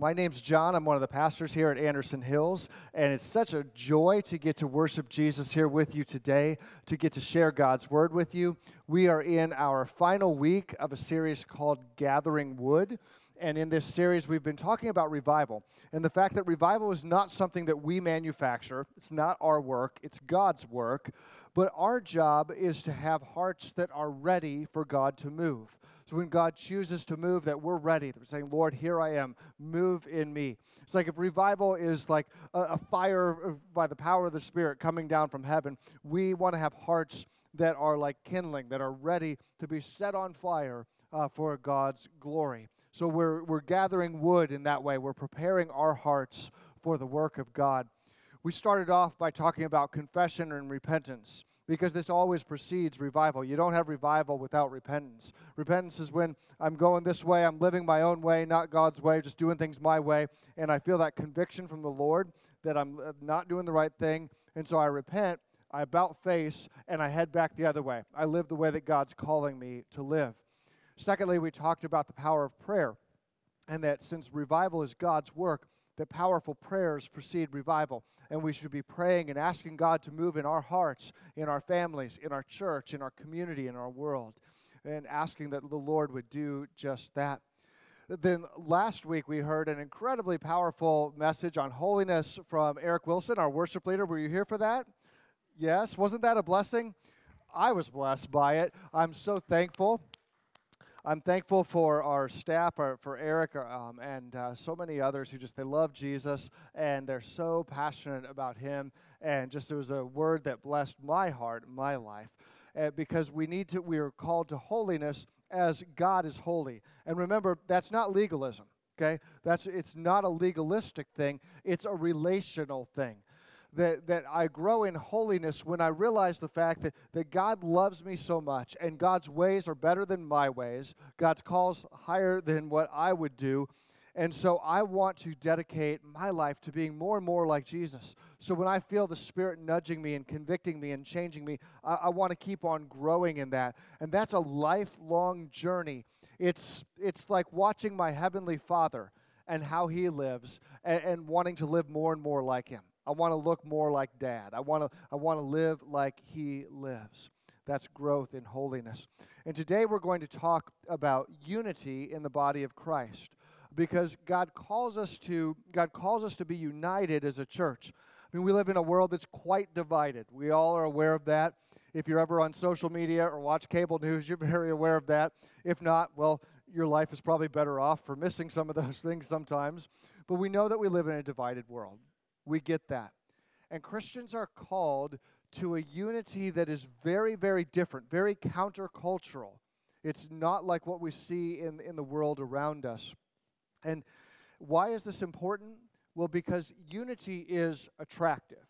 My name's John. I'm one of the pastors here at Anderson Hills, and it's such a joy to get to worship Jesus here with you today, to get to share God's word with you. We are in our final week of a series called Gathering Wood. And in this series, we've been talking about revival and the fact that revival is not something that we manufacture. It's not our work, it's God's work. But our job is to have hearts that are ready for God to move. When God chooses to move, that we're ready. We're saying, Lord, here I am. Move in me. It's like if revival is like a, a fire by the power of the Spirit coming down from heaven, we want to have hearts that are like kindling, that are ready to be set on fire uh, for God's glory. So we're, we're gathering wood in that way. We're preparing our hearts for the work of God. We started off by talking about confession and repentance because this always precedes revival. You don't have revival without repentance. Repentance is when I'm going this way, I'm living my own way, not God's way, just doing things my way, and I feel that conviction from the Lord that I'm uh, not doing the right thing, and so I repent, I about face, and I head back the other way. I live the way that God's calling me to live. Secondly, we talked about the power of prayer, and that since revival is God's work, that powerful prayers precede revival. And we should be praying and asking God to move in our hearts, in our families, in our church, in our community, in our world, and asking that the Lord would do just that. Then last week we heard an incredibly powerful message on holiness from Eric Wilson, our worship leader. Were you here for that? Yes. Wasn't that a blessing? I was blessed by it. I'm so thankful. I'm thankful for our staff, for, for Eric, um, and uh, so many others who just they love Jesus and they're so passionate about Him. And just it was a word that blessed my heart, my life, uh, because we need to. We are called to holiness as God is holy. And remember, that's not legalism. Okay, that's it's not a legalistic thing. It's a relational thing that, that I grow in holiness when I realize the fact that, that God loves me so much and God's ways are better than my ways. God's calls higher than what I would do. And so I want to dedicate my life to being more and more like Jesus. So when I feel the Spirit nudging me and convicting me and changing me, I, I want to keep on growing in that. And that's a lifelong journey. It's, it's like watching my Heavenly Father and how He lives and, and wanting to live more and more like Him. I want to look more like dad. I want to I want to live like he lives. That's growth in holiness. And today we're going to talk about unity in the body of Christ because God calls us to God calls us to be united as a church. I mean, we live in a world that's quite divided. We all are aware of that. If you're ever on social media or watch cable news, you're very aware of that. If not, well, your life is probably better off for missing some of those things sometimes. But we know that we live in a divided world. We get that. And Christians are called to a unity that is very, very different, very countercultural. It's not like what we see in, in the world around us. And why is this important? Well, because unity is attractive.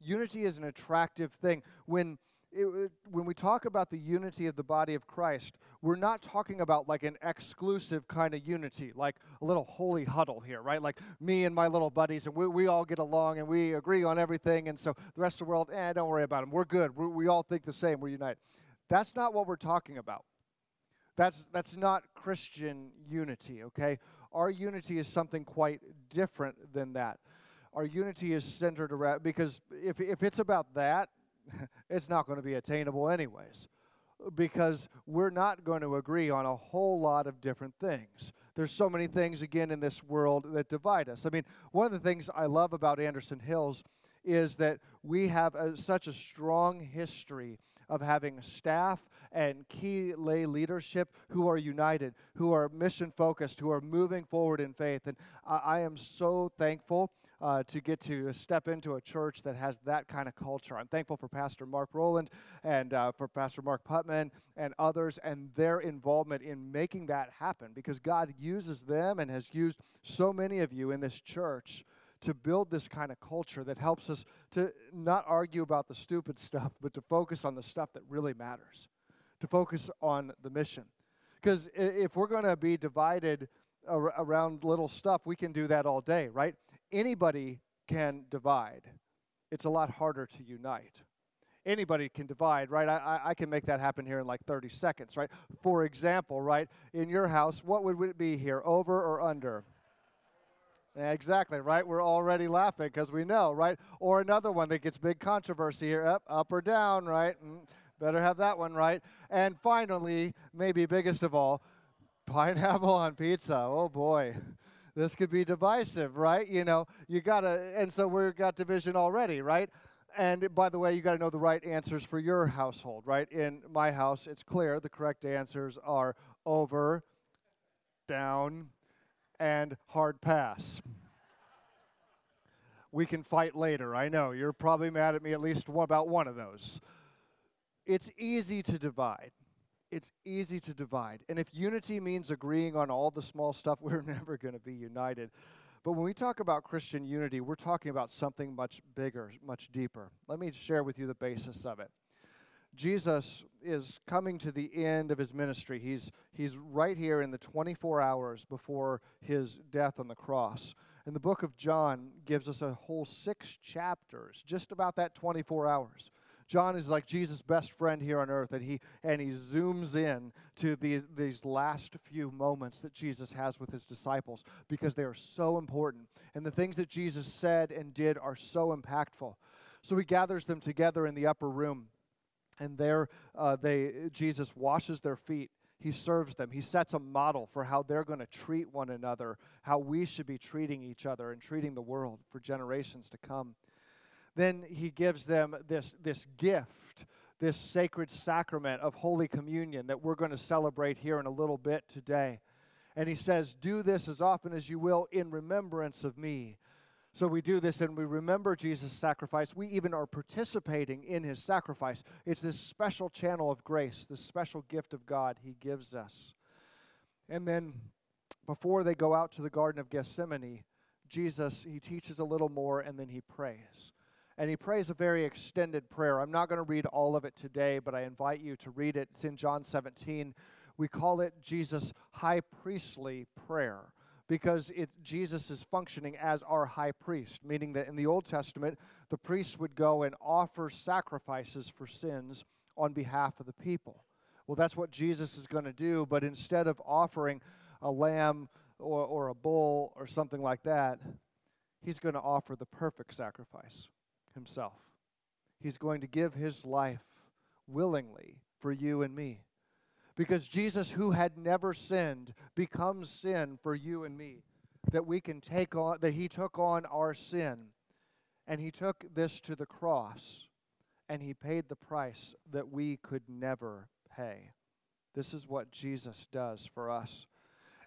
Unity is an attractive thing. When it, when we talk about the unity of the body of Christ, we're not talking about like an exclusive kind of unity, like a little holy huddle here, right? Like me and my little buddies, and we, we all get along and we agree on everything, and so the rest of the world, eh, don't worry about them. We're good. we we all think the same. We're united. That's not what we're talking about. That's, that's not Christian unity, okay? Our unity is something quite different than that. Our unity is centered around, because if, if it's about that, it's not going to be attainable, anyways, because we're not going to agree on a whole lot of different things. There's so many things, again, in this world that divide us. I mean, one of the things I love about Anderson Hills is that we have a, such a strong history of having staff and key lay leadership who are united, who are mission focused, who are moving forward in faith. And I, I am so thankful uh, to get to step into a church that has that kind of culture. I'm thankful for Pastor Mark Rowland and uh, for Pastor Mark Putman and others and their involvement in making that happen because God uses them and has used so many of you in this church to build this kind of culture that helps us to not argue about the stupid stuff, but to focus on the stuff that really matters, to focus on the mission. Because if we're going to be divided around little stuff, we can do that all day, right? Anybody can divide. It's a lot harder to unite. Anybody can divide, right? I, I can make that happen here in like 30 seconds, right? For example, right, in your house, what would it be here, over or under? Exactly, right? We're already laughing because we know, right? Or another one that gets big controversy here up, up or down, right? Mm, better have that one right. And finally, maybe biggest of all, pineapple on pizza. Oh boy. This could be divisive, right? You know, you got to, and so we've got division already, right? And by the way, you got to know the right answers for your household, right? In my house, it's clear the correct answers are over, down, and hard pass. we can fight later. I know you're probably mad at me at least about one of those. It's easy to divide. It's easy to divide. And if unity means agreeing on all the small stuff, we're never going to be united. But when we talk about Christian unity, we're talking about something much bigger, much deeper. Let me share with you the basis of it. Jesus is coming to the end of his ministry. He's, he's right here in the 24 hours before his death on the cross. And the book of John gives us a whole six chapters just about that 24 hours. John is like Jesus' best friend here on earth, and he and he zooms in to these these last few moments that Jesus has with his disciples because they are so important, and the things that Jesus said and did are so impactful. So he gathers them together in the upper room, and there uh, they Jesus washes their feet. He serves them. He sets a model for how they're going to treat one another, how we should be treating each other and treating the world for generations to come. Then he gives them this, this gift, this sacred sacrament of Holy Communion that we're going to celebrate here in a little bit today. And he says, Do this as often as you will in remembrance of me. So we do this and we remember Jesus' sacrifice. We even are participating in his sacrifice. It's this special channel of grace, this special gift of God he gives us. And then before they go out to the Garden of Gethsemane, Jesus, he teaches a little more and then he prays and he prays a very extended prayer. I'm not going to read all of it today, but I invite you to read it. It's in John 17. We call it Jesus' high priestly prayer because it, Jesus is functioning as our high priest, meaning that in the Old Testament, the priests would go and offer sacrifices for sins on behalf of the people. Well, that's what Jesus is going to do, but instead of offering a lamb or, or a bull or something like that, he's going to offer the perfect sacrifice himself. He's going to give his life willingly for you and me. Because Jesus, who had never sinned, becomes sin for you and me. That we can take on, that he took on our sin. And he took this to the cross. And he paid the price that we could never pay. This is what Jesus does for us.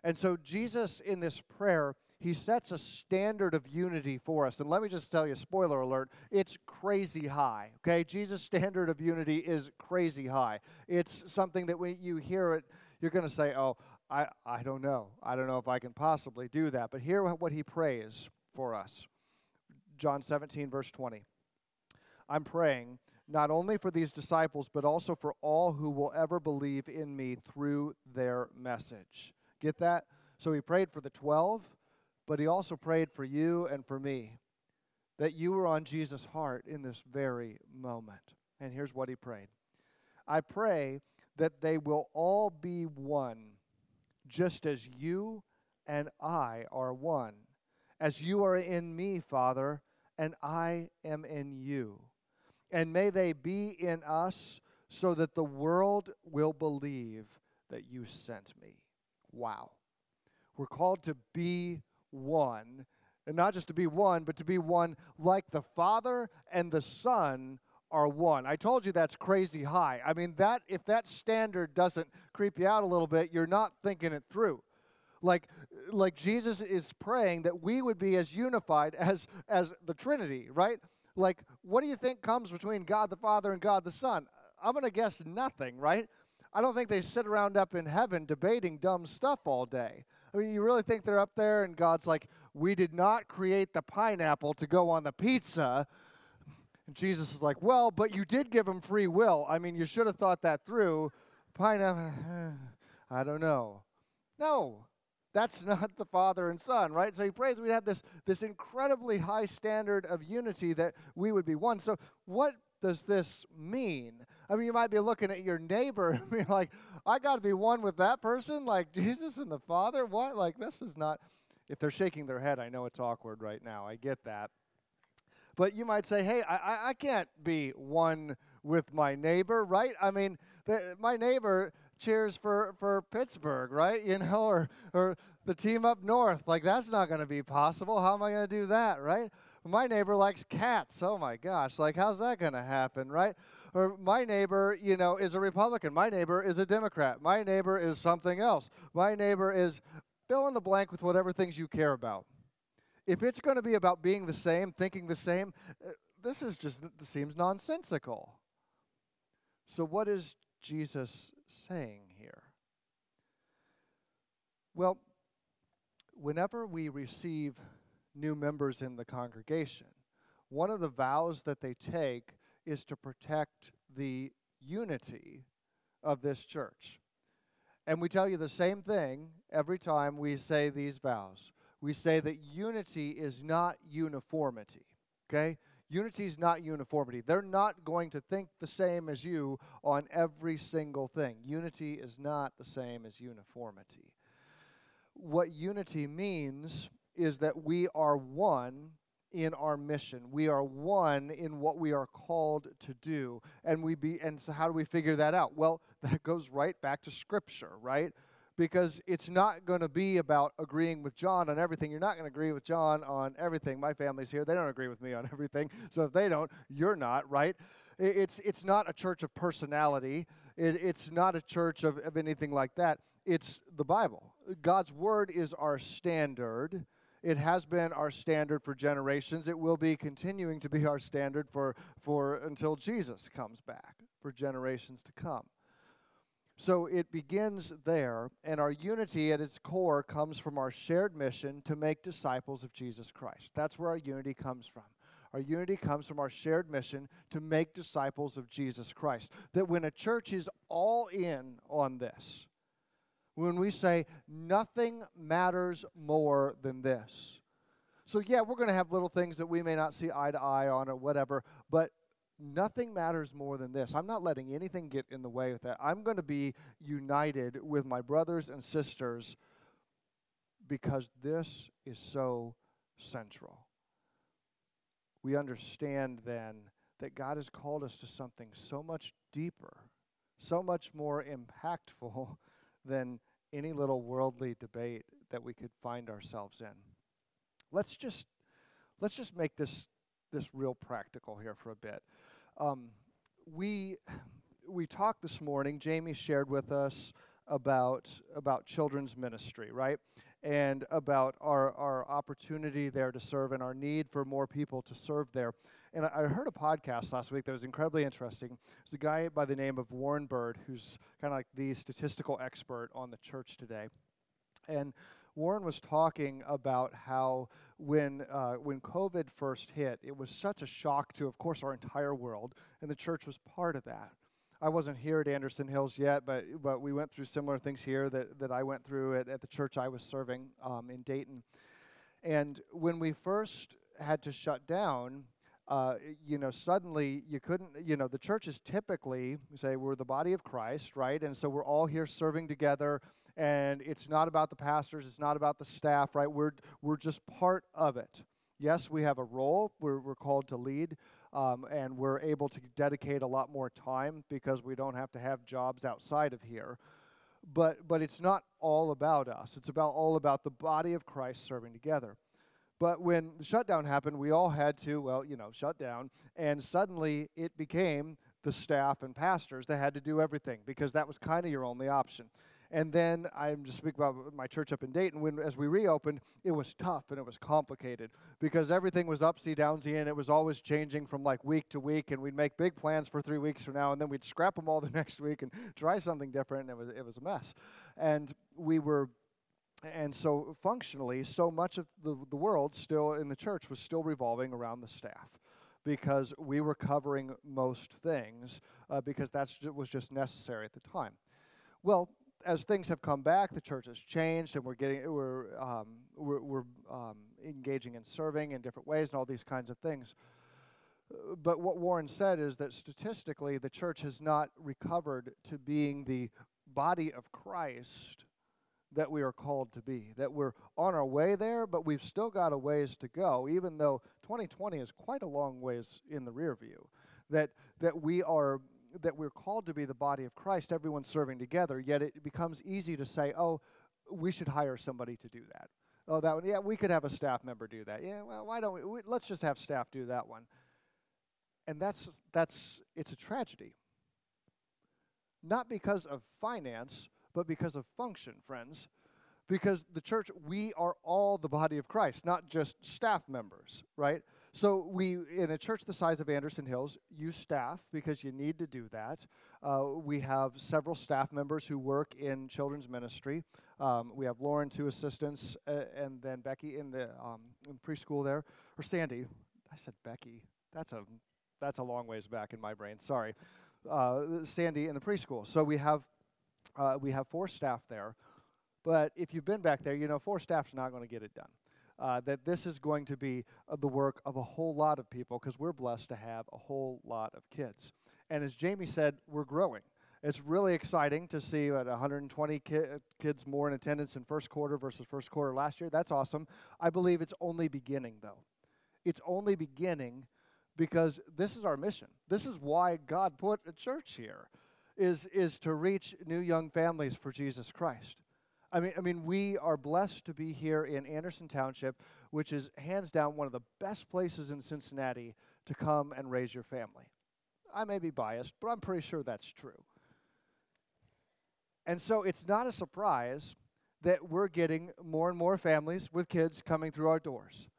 And so, Jesus, in this prayer, he sets a standard of unity for us. And let me just tell you, spoiler alert, it's crazy high. Okay? Jesus' standard of unity is crazy high. It's something that when you hear it, you're going to say, oh, I, I don't know. I don't know if I can possibly do that. But hear what he prays for us John 17, verse 20. I'm praying not only for these disciples, but also for all who will ever believe in me through their message. Get that? So he prayed for the 12 but he also prayed for you and for me that you were on Jesus' heart in this very moment. And here's what he prayed I pray that they will all be one, just as you and I are one, as you are in me, Father, and I am in you. And may they be in us so that the world will believe that you sent me. Wow. We're called to be one. And not just to be one, but to be one like the Father and the Son are one. I told you that's crazy high. I mean, that if that standard doesn't creep you out a little bit, you're not thinking it through. Like, like Jesus is praying that we would be as unified as as the Trinity, right? Like, what do you think comes between God the Father and God the Son? I'm gonna guess nothing, right? I don't think they sit around up in heaven debating dumb stuff all day. You really think they're up there and God's like, we did not create the pineapple to go on the pizza. And Jesus is like, well, but you did give him free will. I mean, you should have thought that through. Pineapple, I don't know. No, that's not the Father and Son, right? So he prays we'd have this, this incredibly high standard of unity that we would be one. So, what does this mean? I mean, you might be looking at your neighbor and be like, I got to be one with that person, like Jesus and the Father. What? Like, this is not. If they're shaking their head, I know it's awkward right now. I get that. But you might say, hey, I, I can't be one with my neighbor, right? I mean, the, my neighbor cheers for, for Pittsburgh, right? You know, or, or the team up north. Like, that's not going to be possible. How am I going to do that, right? My neighbor likes cats. Oh my gosh. Like, how's that going to happen, right? Or my neighbor, you know, is a Republican. My neighbor is a Democrat. My neighbor is something else. My neighbor is fill in the blank with whatever things you care about. If it's going to be about being the same, thinking the same, uh, this is just seems nonsensical. So what is Jesus saying here? Well, whenever we receive new members in the congregation, one of the vows that they take is to protect the unity of this church. And we tell you the same thing every time we say these vows. We say that unity is not uniformity, okay? Unity is not uniformity. They're not going to think the same as you on every single thing. Unity is not the same as uniformity. What unity means is that we are one in our mission. We are one in what we are called to do. And we be and so how do we figure that out? Well, that goes right back to scripture, right? Because it's not going to be about agreeing with John on everything. You're not going to agree with John on everything. My family's here. They don't agree with me on everything. So if they don't, you're not, right? It's it's not a church of personality. It, it's not a church of, of anything like that. It's the Bible. God's word is our standard it has been our standard for generations. It will be continuing to be our standard for, for until Jesus comes back, for generations to come. So it begins there, and our unity at its core comes from our shared mission to make disciples of Jesus Christ. That's where our unity comes from. Our unity comes from our shared mission to make disciples of Jesus Christ. That when a church is all in on this, when we say nothing matters more than this. So, yeah, we're going to have little things that we may not see eye to eye on or whatever, but nothing matters more than this. I'm not letting anything get in the way of that. I'm going to be united with my brothers and sisters because this is so central. We understand then that God has called us to something so much deeper, so much more impactful than any little worldly debate that we could find ourselves in. Let's just let's just make this this real practical here for a bit. Um, we we talked this morning. Jamie shared with us about about children's ministry, right? And about our our opportunity there to serve and our need for more people to serve there. And I, heard a podcast last week that was incredibly interesting. There's a guy by the name of Warren Bird, who's kind of like the statistical expert on the church today. And Warren was talking about how when uh, when COVID first hit, it was such a shock to, of course, our entire world, and the church was part of that. I wasn't here at Anderson Hills yet, but but we went through similar things here that, that I went through at, at the church I was serving um, in Dayton. And when we first had to shut down, uh, you know, suddenly you couldn't, you know, the church is typically, say, we're the body of Christ, right? And so we're all here serving together, and it's not about the pastors, it's not about the staff, right? We're, we're just part of it. Yes, we have a role, we're, we're called to lead, um, and we're able to dedicate a lot more time because we don't have to have jobs outside of here. But, but it's not all about us, it's about all about the body of Christ serving together. But when the shutdown happened, we all had to, well, you know, shut down. And suddenly it became the staff and pastors that had to do everything because that was kind of your only option. And then I'm just speaking about my church up in Dayton. When as we reopened, it was tough and it was complicated because everything was upsy downsy and it was always changing from like week to week. And we'd make big plans for three weeks from now, and then we'd scrap them all the next week and try something different. And it was it was a mess. And we were and so functionally so much of the, the world still in the church was still revolving around the staff because we were covering most things uh, because that was just necessary at the time well as things have come back the church has changed and we're getting we're um, we're, we're um, engaging in serving in different ways and all these kinds of things but what warren said is that statistically the church has not recovered to being the body of christ that we are called to be, that we're on our way there, but we've still got a ways to go, even though 2020 is quite a long ways in the rear view. That, that we are that we're called to be the body of Christ, everyone serving together, yet it becomes easy to say, oh, we should hire somebody to do that. Oh, that one, yeah, we could have a staff member do that. Yeah, well, why don't we, we let's just have staff do that one. And that's that's it's a tragedy. Not because of finance, but because of function, friends. Because the church, we are all the body of Christ, not just staff members, right? So we, in a church the size of Anderson Hills, use staff because you need to do that. Uh, we have several staff members who work in children's ministry. Um, we have Lauren, two assistants, uh, and then Becky in the um, in preschool there, or Sandy. I said Becky. That's a that's a long ways back in my brain. Sorry, uh, Sandy in the preschool. So we have uh, we have four staff there, but if you've been back there, you know four staff's not going to get it done uh, that this is going to be uh, the work of a whole lot of people because we're blessed to have a whole lot of kids. And as Jamie said, we're growing. It's really exciting to see what 120 ki- kids more in attendance in first quarter versus first quarter last year. That's awesome. I believe it's only beginning, though. It's only beginning because this is our mission. This is why God put a church here, is, is to reach new young families for Jesus Christ. I mean, I mean, we are blessed to be here in Anderson Township, which is hands down one of the best places in Cincinnati to come and raise your family. I may be biased, but I'm pretty sure that's true. And so it's not a surprise that we're getting more and more families with kids coming through our doors.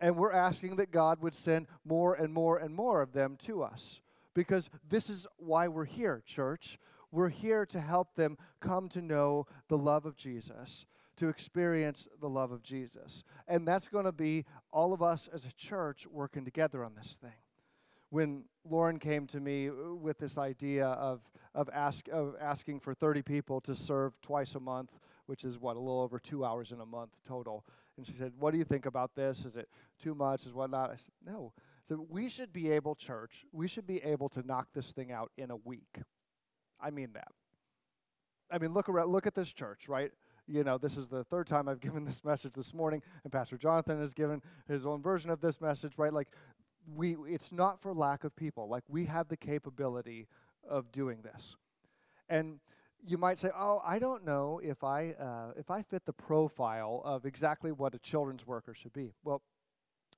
And we're asking that God would send more and more and more of them to us. Because this is why we're here, church. We're here to help them come to know the love of Jesus, to experience the love of Jesus. And that's going to be all of us as a church working together on this thing. When Lauren came to me uh, with this idea of, of, ask, of asking for 30 people to serve twice a month, which is what, a little over two hours in a month total. And she said, What do you think about this? Is it too much? Is whatnot? I said, No. So we should be able, church, we should be able to knock this thing out in a week. I mean that. I mean, look around, look at this church, right? You know, this is the third time I've given this message this morning, and Pastor Jonathan has given his own version of this message, right? Like, we, it's not for lack of people. Like, we have the capability of doing this. And you might say, "Oh, I don't know if I uh, if I fit the profile of exactly what a children's worker should be." Well,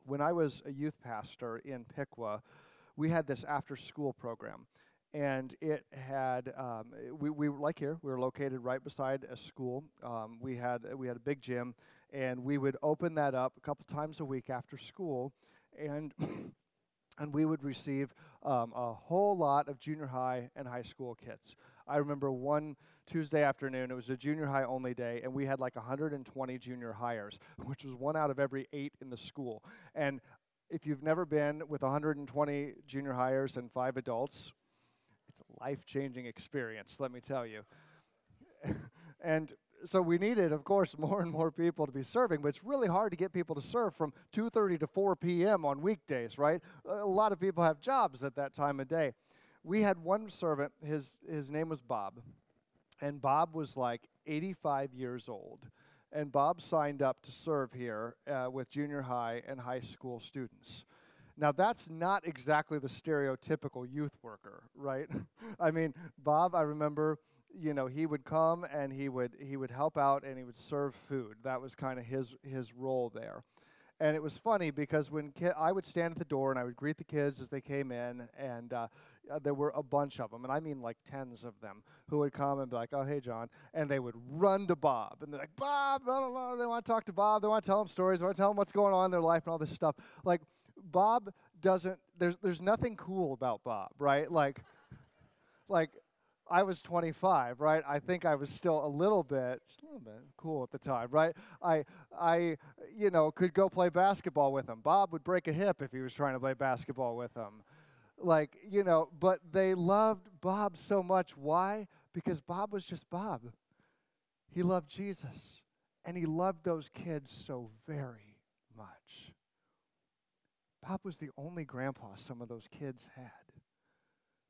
when I was a youth pastor in Piqua, we had this after-school program, and it had um, we, we like here we were located right beside a school. Um, we had we had a big gym and we would open that up a couple times a week after school and and we would receive um, a whole lot of junior high and high school kids i remember one tuesday afternoon it was a junior high only day and we had like 120 junior hires which was one out of every eight in the school. And if you've never been with 120 junior hires and five adults life changing experience, let me tell you. and so we needed, of course, more and more people to be serving, but it's really hard to get people to serve from 2:30 to 4 p.m. on weekdays, right? A lot of people have jobs at that time of day. We had one servant, his his name was Bob. And Bob was like 85 years old. And Bob signed up to serve here uh, with junior high and high school students. Now, that's not exactly the stereotypical youth worker, right? I mean, Bob, I remember, you know, he would come and he would he would help out and he would serve food. That was kind of his his role there. And it was funny because when ki- I would stand at the door and I would greet the kids as they came in, and uh, uh, there were a bunch of them, and I mean like tens of them, who would come and be like, "Oh, hey, John," and they would run to Bob, and they're like, "Bob," blah, blah, blah. they want to talk to Bob, they want to tell him stories, they want to tell him what's going on in their life and all this stuff. Like Bob doesn't there's there's nothing cool about Bob, right? Like like I was 25, right? I think I was still a little bit, just a little bit cool at the time, right? I, I, you know, could go play basketball with him. Bob would break a hip if he was trying to play basketball with him, like you know. But they loved Bob so much. Why? Because Bob was just Bob. He loved Jesus, and he loved those kids so very much. Bob was the only grandpa some of those kids had.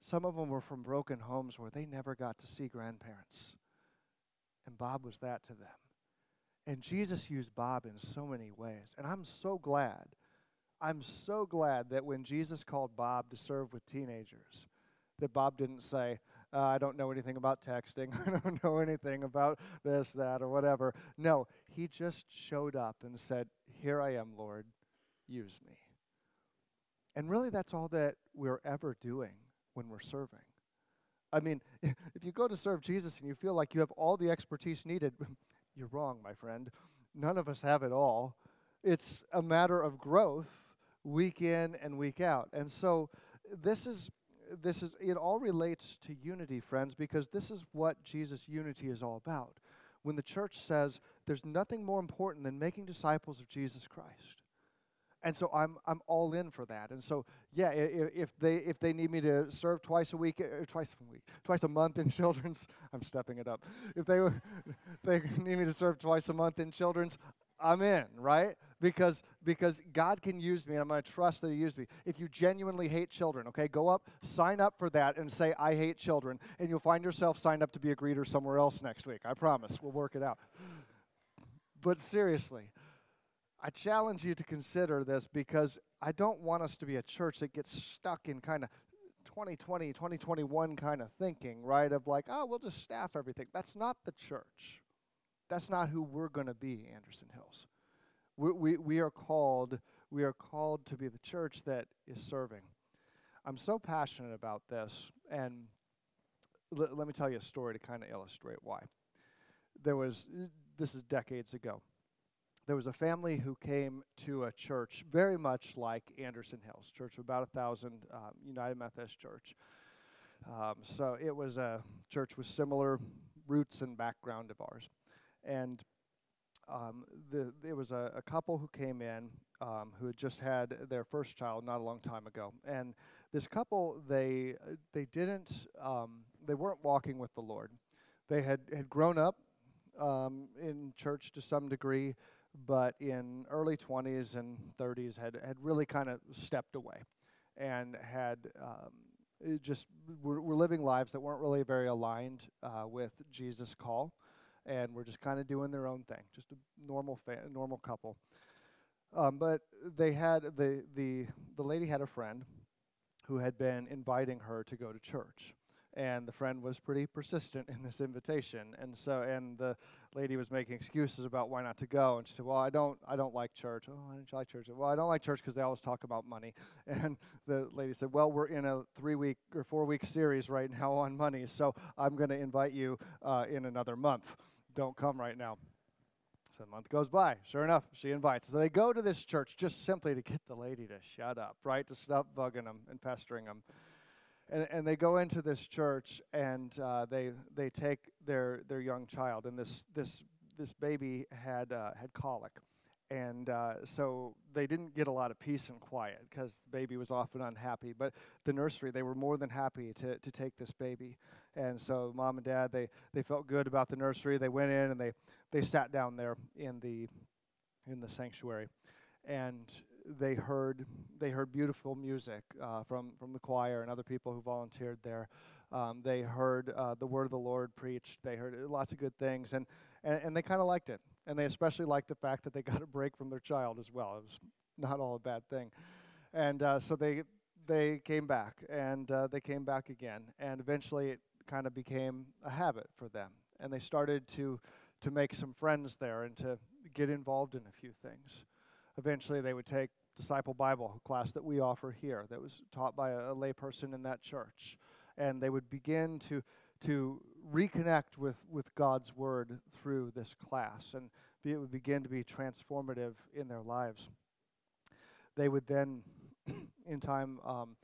Some of them were from broken homes where they never got to see grandparents. And Bob was that to them. And Jesus used Bob in so many ways. And I'm so glad. I'm so glad that when Jesus called Bob to serve with teenagers, that Bob didn't say, uh, I don't know anything about texting. I don't know anything about this, that, or whatever. No, he just showed up and said, Here I am, Lord, use me. And really, that's all that we're ever doing when we're serving. I mean, if you go to serve Jesus and you feel like you have all the expertise needed, you're wrong, my friend. None of us have it all. It's a matter of growth week in and week out. And so this is this is it all relates to unity, friends, because this is what Jesus unity is all about. When the church says there's nothing more important than making disciples of Jesus Christ. And so I'm I'm all in for that. And so yeah, if, if they if they need me to serve twice a week, uh, twice a week, twice a month in children's, I'm stepping it up. If they they need me to serve twice a month in children's, I'm in, right? Because because God can use me, and I'm going to trust that He used me. If you genuinely hate children, okay, go up, sign up for that, and say I hate children, and you'll find yourself signed up to be a greeter somewhere else next week. I promise. We'll work it out. But seriously, I challenge you to consider this because I don't want us to be a church that gets stuck in kind of 2020, 2021 kind of thinking, right? Of like, oh, we'll just staff everything. That's not the church. That's not who we're going to be, Anderson Hills. We, we, we are called we are called to be the church that is serving. I'm so passionate about this, and l- let me tell you a story to kind of illustrate why. There was this is decades ago there was a family who came to a church very much like Anderson Hills, church about a thousand, um, United Methodist Church. Um, so it was a church with similar roots and background of ours. And um, the, there was a, a, couple who came in um, who had just had their first child not a long time ago. And this couple, they, they didn't, um, they weren't walking with the Lord. They had, had grown up um, in church to some degree, but in early 20s and 30s had, had really kind of stepped away and had um, just were, were, living lives that weren't really very aligned uh, with Jesus' call, and were just kind of doing their own thing, just a normal fa- normal couple. Um, but they had the the the lady had a friend who had been inviting her to go to church, and the friend was pretty persistent in this invitation and so and the lady was making excuses about why not to go and she said well i don't i don't like church oh why don't like church well i don't like church because they always talk about money and the lady said well we're in a three week or four week series right now on money so i'm going to invite you uh, in another month don't come right now so a month goes by. Sure enough, she invites. So they go to this church just simply to get the lady to shut up, right? To stop bugging them and pestering them and, and they go into this church and uh, they they take their their young child and this this this baby had uh, had colic. And uh, so they didn't get a lot of peace and quiet because the baby was often unhappy but the nursery they were more than happy to, to take this baby. And so mom and dad they, they felt good about the nursery. They went in and they, they sat down there in the in the sanctuary. And they heard they heard beautiful music uh, from from the choir and other people who volunteered there. Um, they heard uh, the word of the Lord preached. They heard lots of good things, and and, and they kind of liked it. And they especially liked the fact that they got a break from their child as well. It was not all a bad thing, and uh, so they they came back and uh, they came back again, and eventually it kind of became a habit for them, and they started to to make some friends there and to get involved in a few things eventually they would take disciple Bible class that we offer here that was taught by a, a layperson in that church. And they would begin to, to reconnect with, with God's Word through this class, and be, it would begin to be transformative in their lives. They would then, in time, um,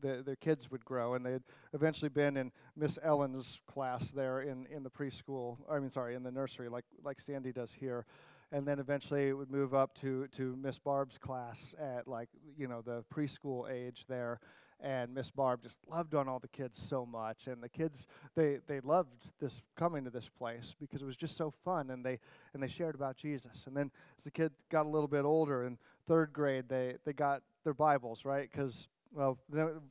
the, their kids would grow, and they'd eventually been in Miss Ellen's class there in, in the preschool, I mean, sorry, in the nursery, like, like Sandy does here and then eventually it would move up to to Miss Barb's class at like you know the preschool age there. And Miss Barb just loved on all the kids so much. And the kids they they loved this coming to this place because it was just so fun. And they and they shared about Jesus. And then as the kids got a little bit older in third grade they they got their Bibles right? Because well,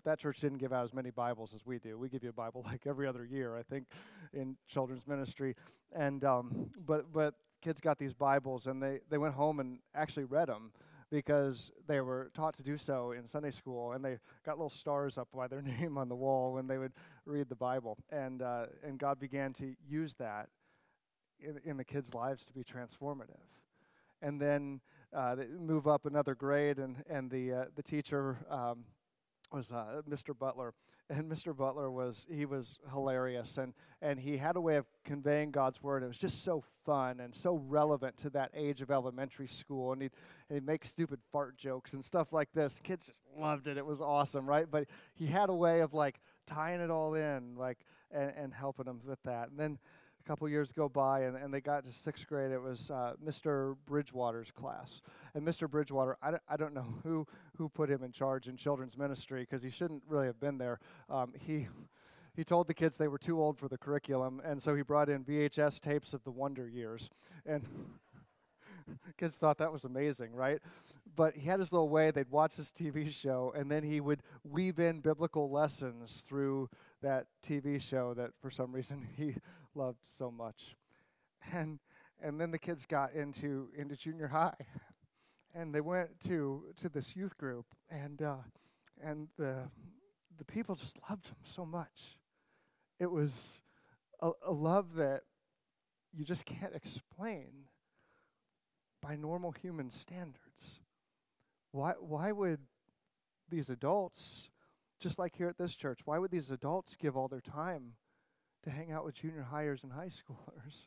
that church didn't give out as many Bibles as we do. We give you a Bible like every other year, I think, in children's ministry. And um, but but kids got these Bibles and they, they went home and actually read them because they were taught to do so in Sunday school, and they got little stars up by their name on the wall when they would read the Bible. And, uh, and God began to use that in, in the kids' lives to be transformative. And then uh, they move up another grade, and, and the, uh, the teacher um, was uh, Mr. Butler. And Mr. Butler was he was hilarious, and and he had a way of conveying God's word. It was just so fun and so relevant to that age of elementary school. And he'd he'd make stupid fart jokes and stuff like this. Kids just loved it. It was awesome, right? But he had a way of like tying it all in, like and, and helping them with that. And then couple years go by and, and they got to sixth grade. It was uh, Mr. Bridgewater's class. And Mr. Bridgewater, I, d- I don't know who, who put him in charge in children's ministry because he shouldn't really have been there. Um, he, he told the kids they were too old for the curriculum, and so he brought in VHS tapes of the Wonder Years. And kids thought that was amazing, right? But he had his little way. They'd watch this TV show, and then he would weave in biblical lessons through that TV show that for some reason he loved so much. And and then the kids got into into junior high, and they went to to this youth group, and uh, and the the people just loved them so much. It was a, a love that you just can't explain by normal human standards. Why why would these adults, just like here at this church, why would these adults give all their time to hang out with junior hires and high schoolers,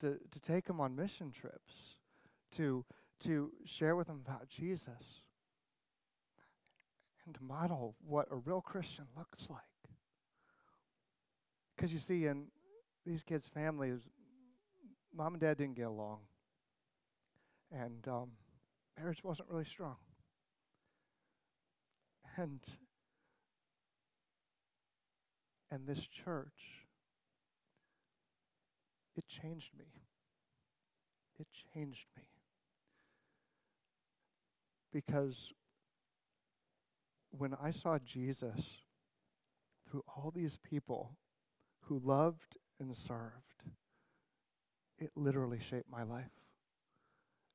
to, to take them on mission trips, to, to share with them about Jesus, and to model what a real Christian looks like. Because you see, in these kids' families, mom and dad didn't get along, and um, marriage wasn't really strong. And and this church it changed me. It changed me. Because when I saw Jesus through all these people who loved and served, it literally shaped my life.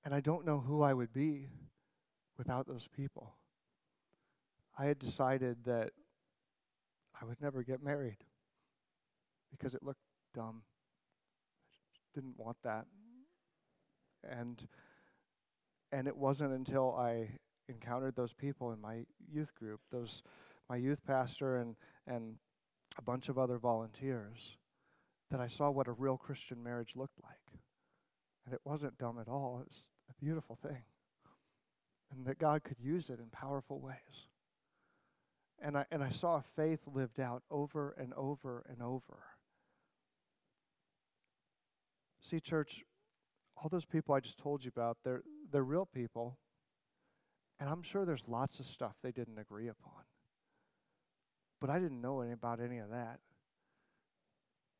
And I don't know who I would be without those people. I had decided that I would never get married because it looked dumb didn't want that. And and it wasn't until I encountered those people in my youth group, those my youth pastor and and a bunch of other volunteers, that I saw what a real Christian marriage looked like. And it wasn't dumb at all. It was a beautiful thing. And that God could use it in powerful ways. And I, and I saw faith lived out over and over and over. See, church, all those people I just told you about, they're, they're real people. And I'm sure there's lots of stuff they didn't agree upon. But I didn't know any about any of that.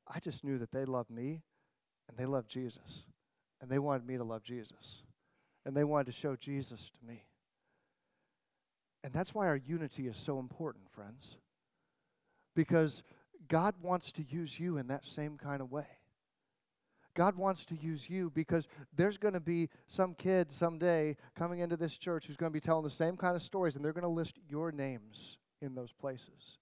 I just knew that they loved me and they loved Jesus. And they wanted me to love Jesus. And they wanted to show Jesus to me. And that's why our unity is so important, friends. Because God wants to use you in that same kind of way. God wants to use you because there's going to be some kid someday coming into this church who's going to be telling the same kind of stories, and they're going to list your names in those places.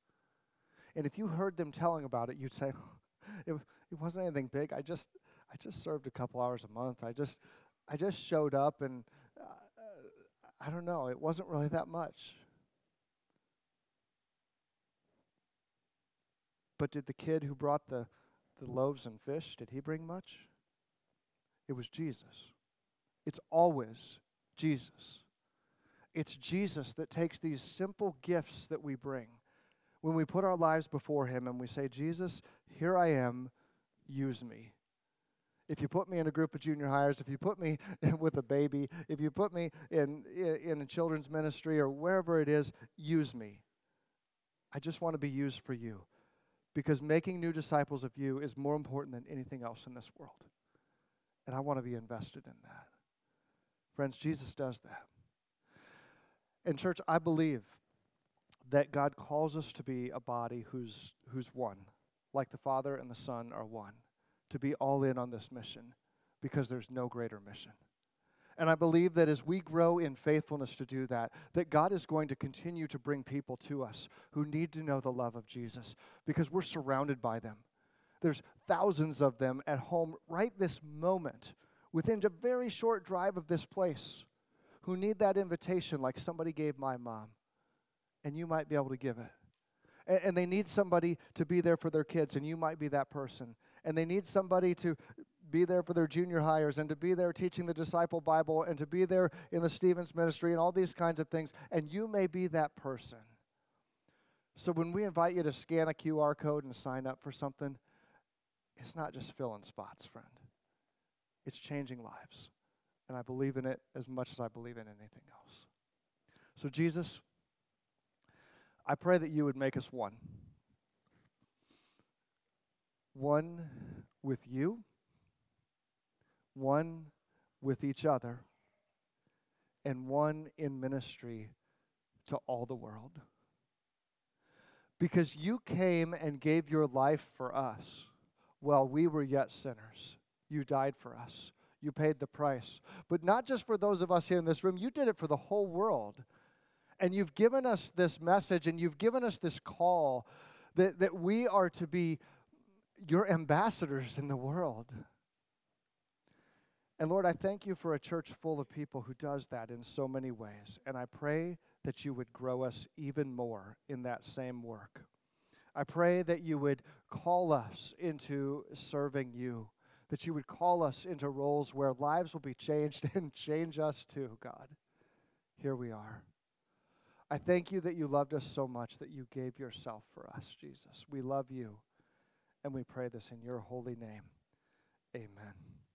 And if you heard them telling about it, you'd say, it, it wasn't anything big. I just, I just served a couple hours a month. I just, I just showed up, and uh, I don't know. It wasn't really that much. But did the kid who brought the the loaves and fish, did he bring much? It was Jesus. It's always Jesus. It's Jesus that takes these simple gifts that we bring. When we put our lives before Him and we say, Jesus, here I am, use me. If you put me in a group of junior hires, if you put me with a baby, if you put me in, in a children's ministry or wherever it is, use me. I just want to be used for you because making new disciples of you is more important than anything else in this world. And I want to be invested in that. Friends, Jesus does that. And, church, I believe that God calls us to be a body who's, who's one, like the Father and the Son are one, to be all in on this mission. because there's no greater mission. And I believe that as we grow in faithfulness to do that, that God is going to continue to bring people to us who need to know the love of Jesus because we're surrounded by them. There's thousands of them at home right this moment, within a very short drive of this place, who need that invitation like somebody gave my mom. And you might be able to give it. And, they need somebody to be there for their kids, and you might be that person. And they need somebody to be there for their junior highers and to be there teaching the disciple Bible and to be there in the Stephens ministry and all these kinds of things. And you may be that person. So when we invite you to scan a QR code and sign up for something, it's not just filling spots, friend. It's changing lives. And I believe in it as much as I believe in anything else. So, Jesus, I pray that you would make us one. One with you one with each other, and one in ministry to all the world. Because you came and gave your life for us while we were yet sinners. You died for us. You paid the price. But not just for those of us here in this room, you did it for the whole world. And you've given us this message and you've given us this call that, that we are to be your ambassadors in the world. And Lord, I thank you for a church full of people who does that in so many ways. And I pray that you would grow us even more in that same work. I pray that you would call us into serving you, that you would call us into roles where lives will be changed and change us too, God. Here we are. I thank you that you loved us so much that you gave yourself for us, Jesus. We love you, and we pray this in your holy name. Amen.